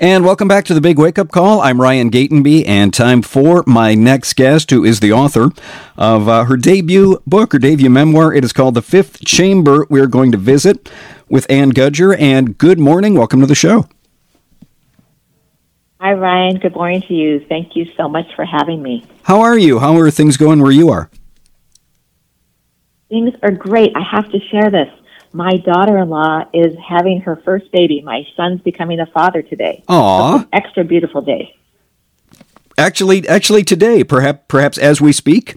And welcome back to the Big Wake Up Call. I'm Ryan Gatenby, and time for my next guest, who is the author of uh, her debut book, her debut memoir. It is called The Fifth Chamber. We're going to visit with Anne Gudger. And good morning. Welcome to the show. Hi, Ryan. Good morning to you. Thank you so much for having me. How are you? How are things going where you are? Things are great. I have to share this my daughter-in-law is having her first baby. My son's becoming a father today. Aww, so extra beautiful day. Actually, actually today, perhaps, perhaps as we speak.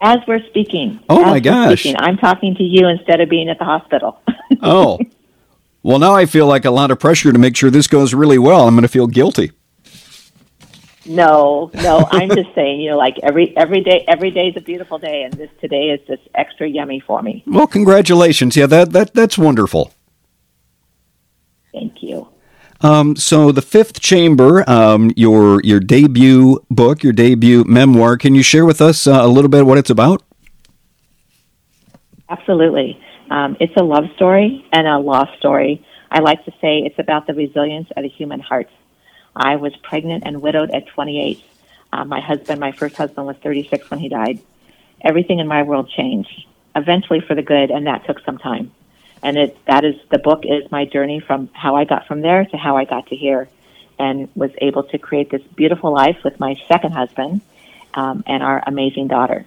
As we're speaking. Oh my gosh! Speaking, I'm talking to you instead of being at the hospital. oh, well, now I feel like a lot of pressure to make sure this goes really well. I'm going to feel guilty. No, no, I'm just saying, you know, like every every day every day is a beautiful day and this today is just extra yummy for me. Well, congratulations. Yeah, that that that's wonderful. Thank you. Um, so the Fifth Chamber, um, your your debut book, your debut memoir. Can you share with us uh, a little bit what it's about? Absolutely. Um, it's a love story and a lost story. I like to say it's about the resilience of the human heart. I was pregnant and widowed at 28. Uh, my husband, my first husband, was 36 when he died. Everything in my world changed, eventually for the good, and that took some time. And it that is the book is my journey from how I got from there to how I got to here, and was able to create this beautiful life with my second husband um, and our amazing daughter.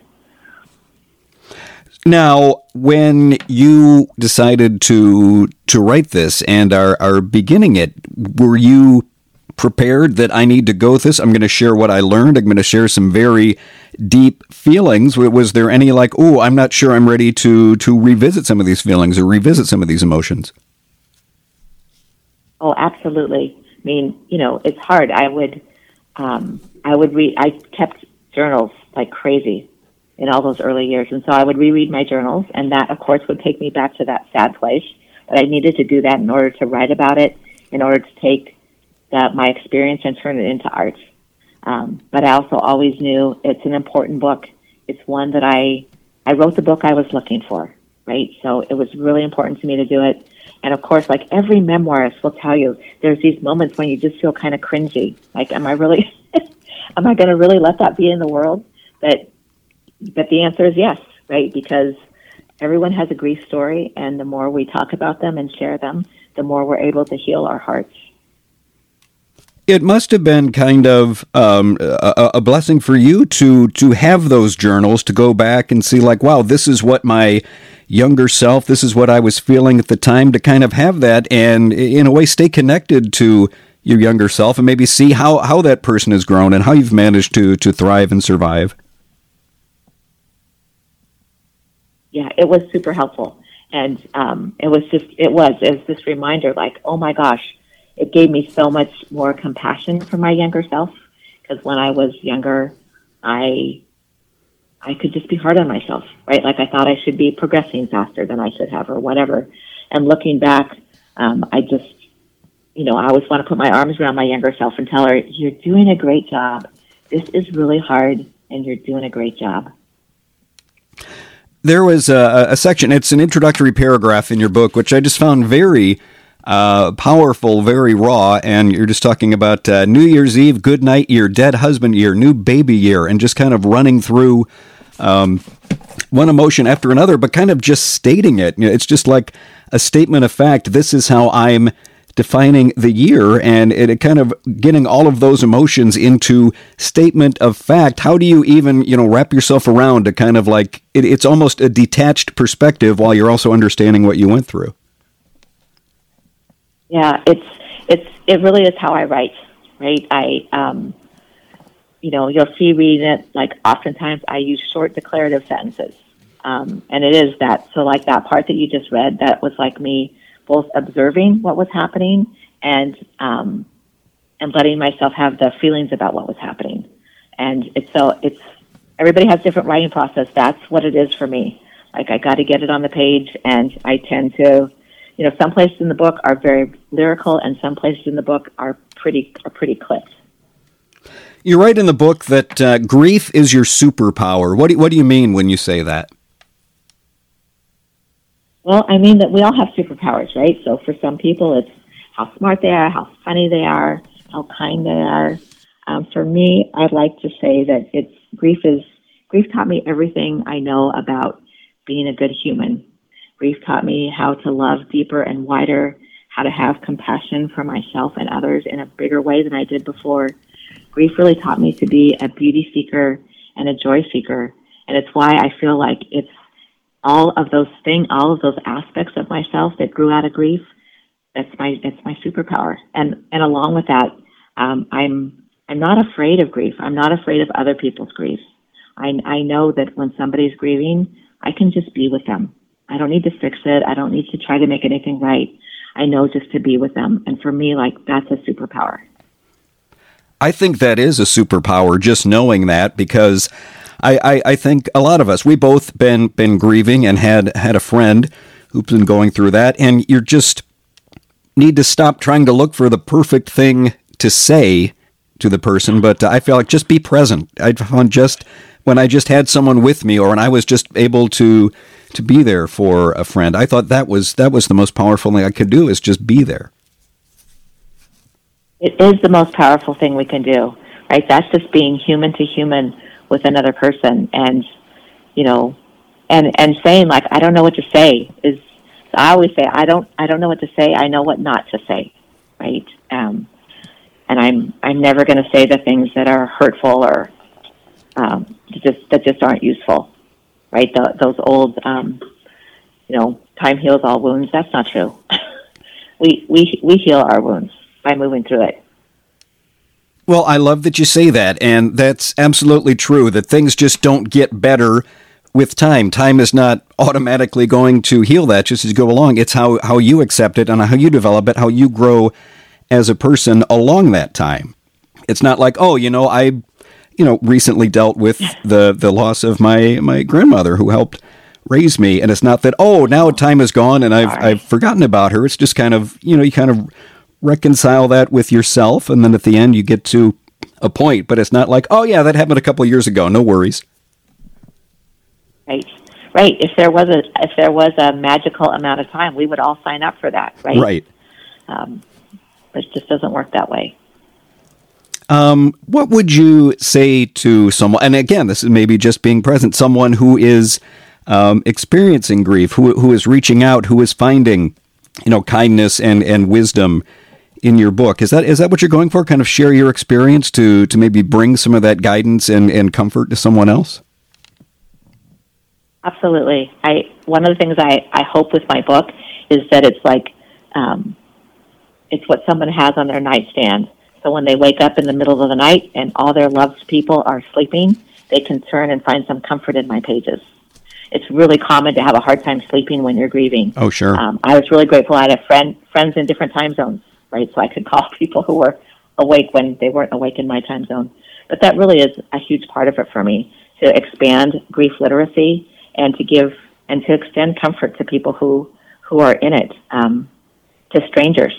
Now, when you decided to to write this and are are beginning it, were you prepared that I need to go with this. I'm going to share what I learned. I'm going to share some very deep feelings. Was there any like, oh, I'm not sure I'm ready to to revisit some of these feelings or revisit some of these emotions? Oh, absolutely. I mean, you know, it's hard. I would, um, I would read. I kept journals like crazy in all those early years, and so I would reread my journals, and that, of course, would take me back to that sad place. But I needed to do that in order to write about it, in order to take that my experience and turn it into art. Um, but I also always knew it's an important book. It's one that I I wrote the book I was looking for, right? So it was really important to me to do it. And of course, like every memoirist will tell you, there's these moments when you just feel kind of cringy. Like, am I really, am I going to really let that be in the world? But, but the answer is yes, right? Because everyone has a grief story, and the more we talk about them and share them, the more we're able to heal our hearts. It must have been kind of um, a, a, blessing for you to to have those journals to go back and see, like, wow, this is what my younger self, this is what I was feeling at the time. To kind of have that and, in a way, stay connected to your younger self and maybe see how, how that person has grown and how you've managed to to thrive and survive. Yeah, it was super helpful, and um, it was just it was it was this reminder, like, oh my gosh it gave me so much more compassion for my younger self because when I was younger, I I could just be hard on myself, right? Like I thought I should be progressing faster than I should have, or whatever. And looking back, um, I just, you know, I always want to put my arms around my younger self and tell her, "You're doing a great job. This is really hard, and you're doing a great job." There was a, a section. It's an introductory paragraph in your book, which I just found very uh, powerful, very raw, and you're just talking about uh, New Year's Eve, good night year, dead husband year, new baby year, and just kind of running through um, one emotion after another, but kind of just stating it. You know, it's just like a statement of fact. This is how I'm defining the year, and it, it, kind of getting all of those emotions into statement of fact. How do you even you know wrap yourself around to kind of like it, it's almost a detached perspective while you're also understanding what you went through. Yeah, it's it's it really is how I write, right? I um, you know, you'll see reading it like oftentimes I use short declarative sentences. Um, and it is that so like that part that you just read that was like me both observing what was happening and um, and letting myself have the feelings about what was happening. And it's so it's everybody has different writing process. That's what it is for me. Like I got to get it on the page, and I tend to you know, some places in the book are very lyrical, and some places in the book are pretty are pretty clipped. You write in the book that uh, grief is your superpower. What do, what do you mean when you say that? Well, I mean that we all have superpowers, right? So for some people, it's how smart they are, how funny they are, how kind they are. Um, for me, I'd like to say that it's grief is grief taught me everything I know about being a good human. Grief taught me how to love deeper and wider, how to have compassion for myself and others in a bigger way than I did before. Grief really taught me to be a beauty seeker and a joy seeker. And it's why I feel like it's all of those things, all of those aspects of myself that grew out of grief. That's my that's my superpower. And and along with that, um, I'm I'm not afraid of grief. I'm not afraid of other people's grief. I I know that when somebody's grieving, I can just be with them. I don't need to fix it. I don't need to try to make anything right. I know just to be with them. And for me, like that's a superpower. I think that is a superpower, just knowing that, because I, I, I, think a lot of us, we both been been grieving and had had a friend who's been going through that, and you just need to stop trying to look for the perfect thing to say to the person. But I feel like just be present. I found just when I just had someone with me, or when I was just able to to be there for a friend, I thought that was that was the most powerful thing I could do is just be there. It is the most powerful thing we can do, right? That's just being human to human with another person, and you know, and and saying like I don't know what to say is. I always say I don't I don't know what to say. I know what not to say, right? Um, and I'm I'm never going to say the things that are hurtful or um, just that just aren't useful, right? The, those old, um, you know, time heals all wounds. That's not true. we we we heal our wounds by moving through it. Well, I love that you say that, and that's absolutely true. That things just don't get better with time. Time is not automatically going to heal that just as you go along. It's how how you accept it and how you develop it, how you grow as a person along that time. It's not like, oh, you know, I, you know, recently dealt with the the loss of my my grandmother who helped raise me, and it's not that, oh, now time is gone and I've I've forgotten about her. It's just kind of, you know, you kind of reconcile that with yourself, and then at the end you get to a point. But it's not like, oh yeah, that happened a couple years ago. No worries. Right, right. If there was a if there was a magical amount of time, we would all sign up for that. Right. Right. Um, but it just doesn't work that way. Um, what would you say to someone? And again, this is maybe just being present. Someone who is um, experiencing grief, who who is reaching out, who is finding, you know, kindness and and wisdom in your book. Is that is that what you're going for? Kind of share your experience to to maybe bring some of that guidance and, and comfort to someone else. Absolutely. I one of the things I I hope with my book is that it's like um, it's what someone has on their nightstand. So when they wake up in the middle of the night and all their loved people are sleeping, they can turn and find some comfort in my pages. It's really common to have a hard time sleeping when you're grieving. Oh, sure. Um, I was really grateful. I had a friend, friends in different time zones, right? So I could call people who were awake when they weren't awake in my time zone. But that really is a huge part of it for me to expand grief literacy and to give and to extend comfort to people who who are in it, um, to strangers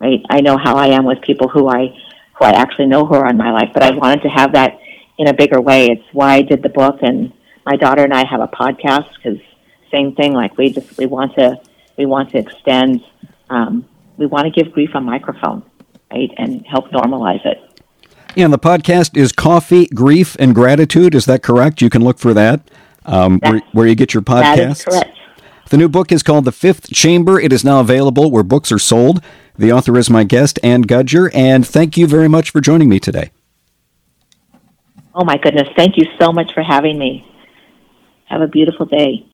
right? I know how I am with people who I who I actually know who are in my life, but I wanted to have that in a bigger way. It's why I did the book, and my daughter and I have a podcast because same thing. Like we just we want to we want to extend. Um, we want to give grief a microphone, right, and help normalize it. Yeah, and the podcast is Coffee, Grief, and Gratitude. Is that correct? You can look for that um, where, where, you get your podcast. That is correct. The new book is called The Fifth Chamber. It is now available where books are sold. The author is my guest, Anne Gudger, and thank you very much for joining me today. Oh, my goodness. Thank you so much for having me. Have a beautiful day.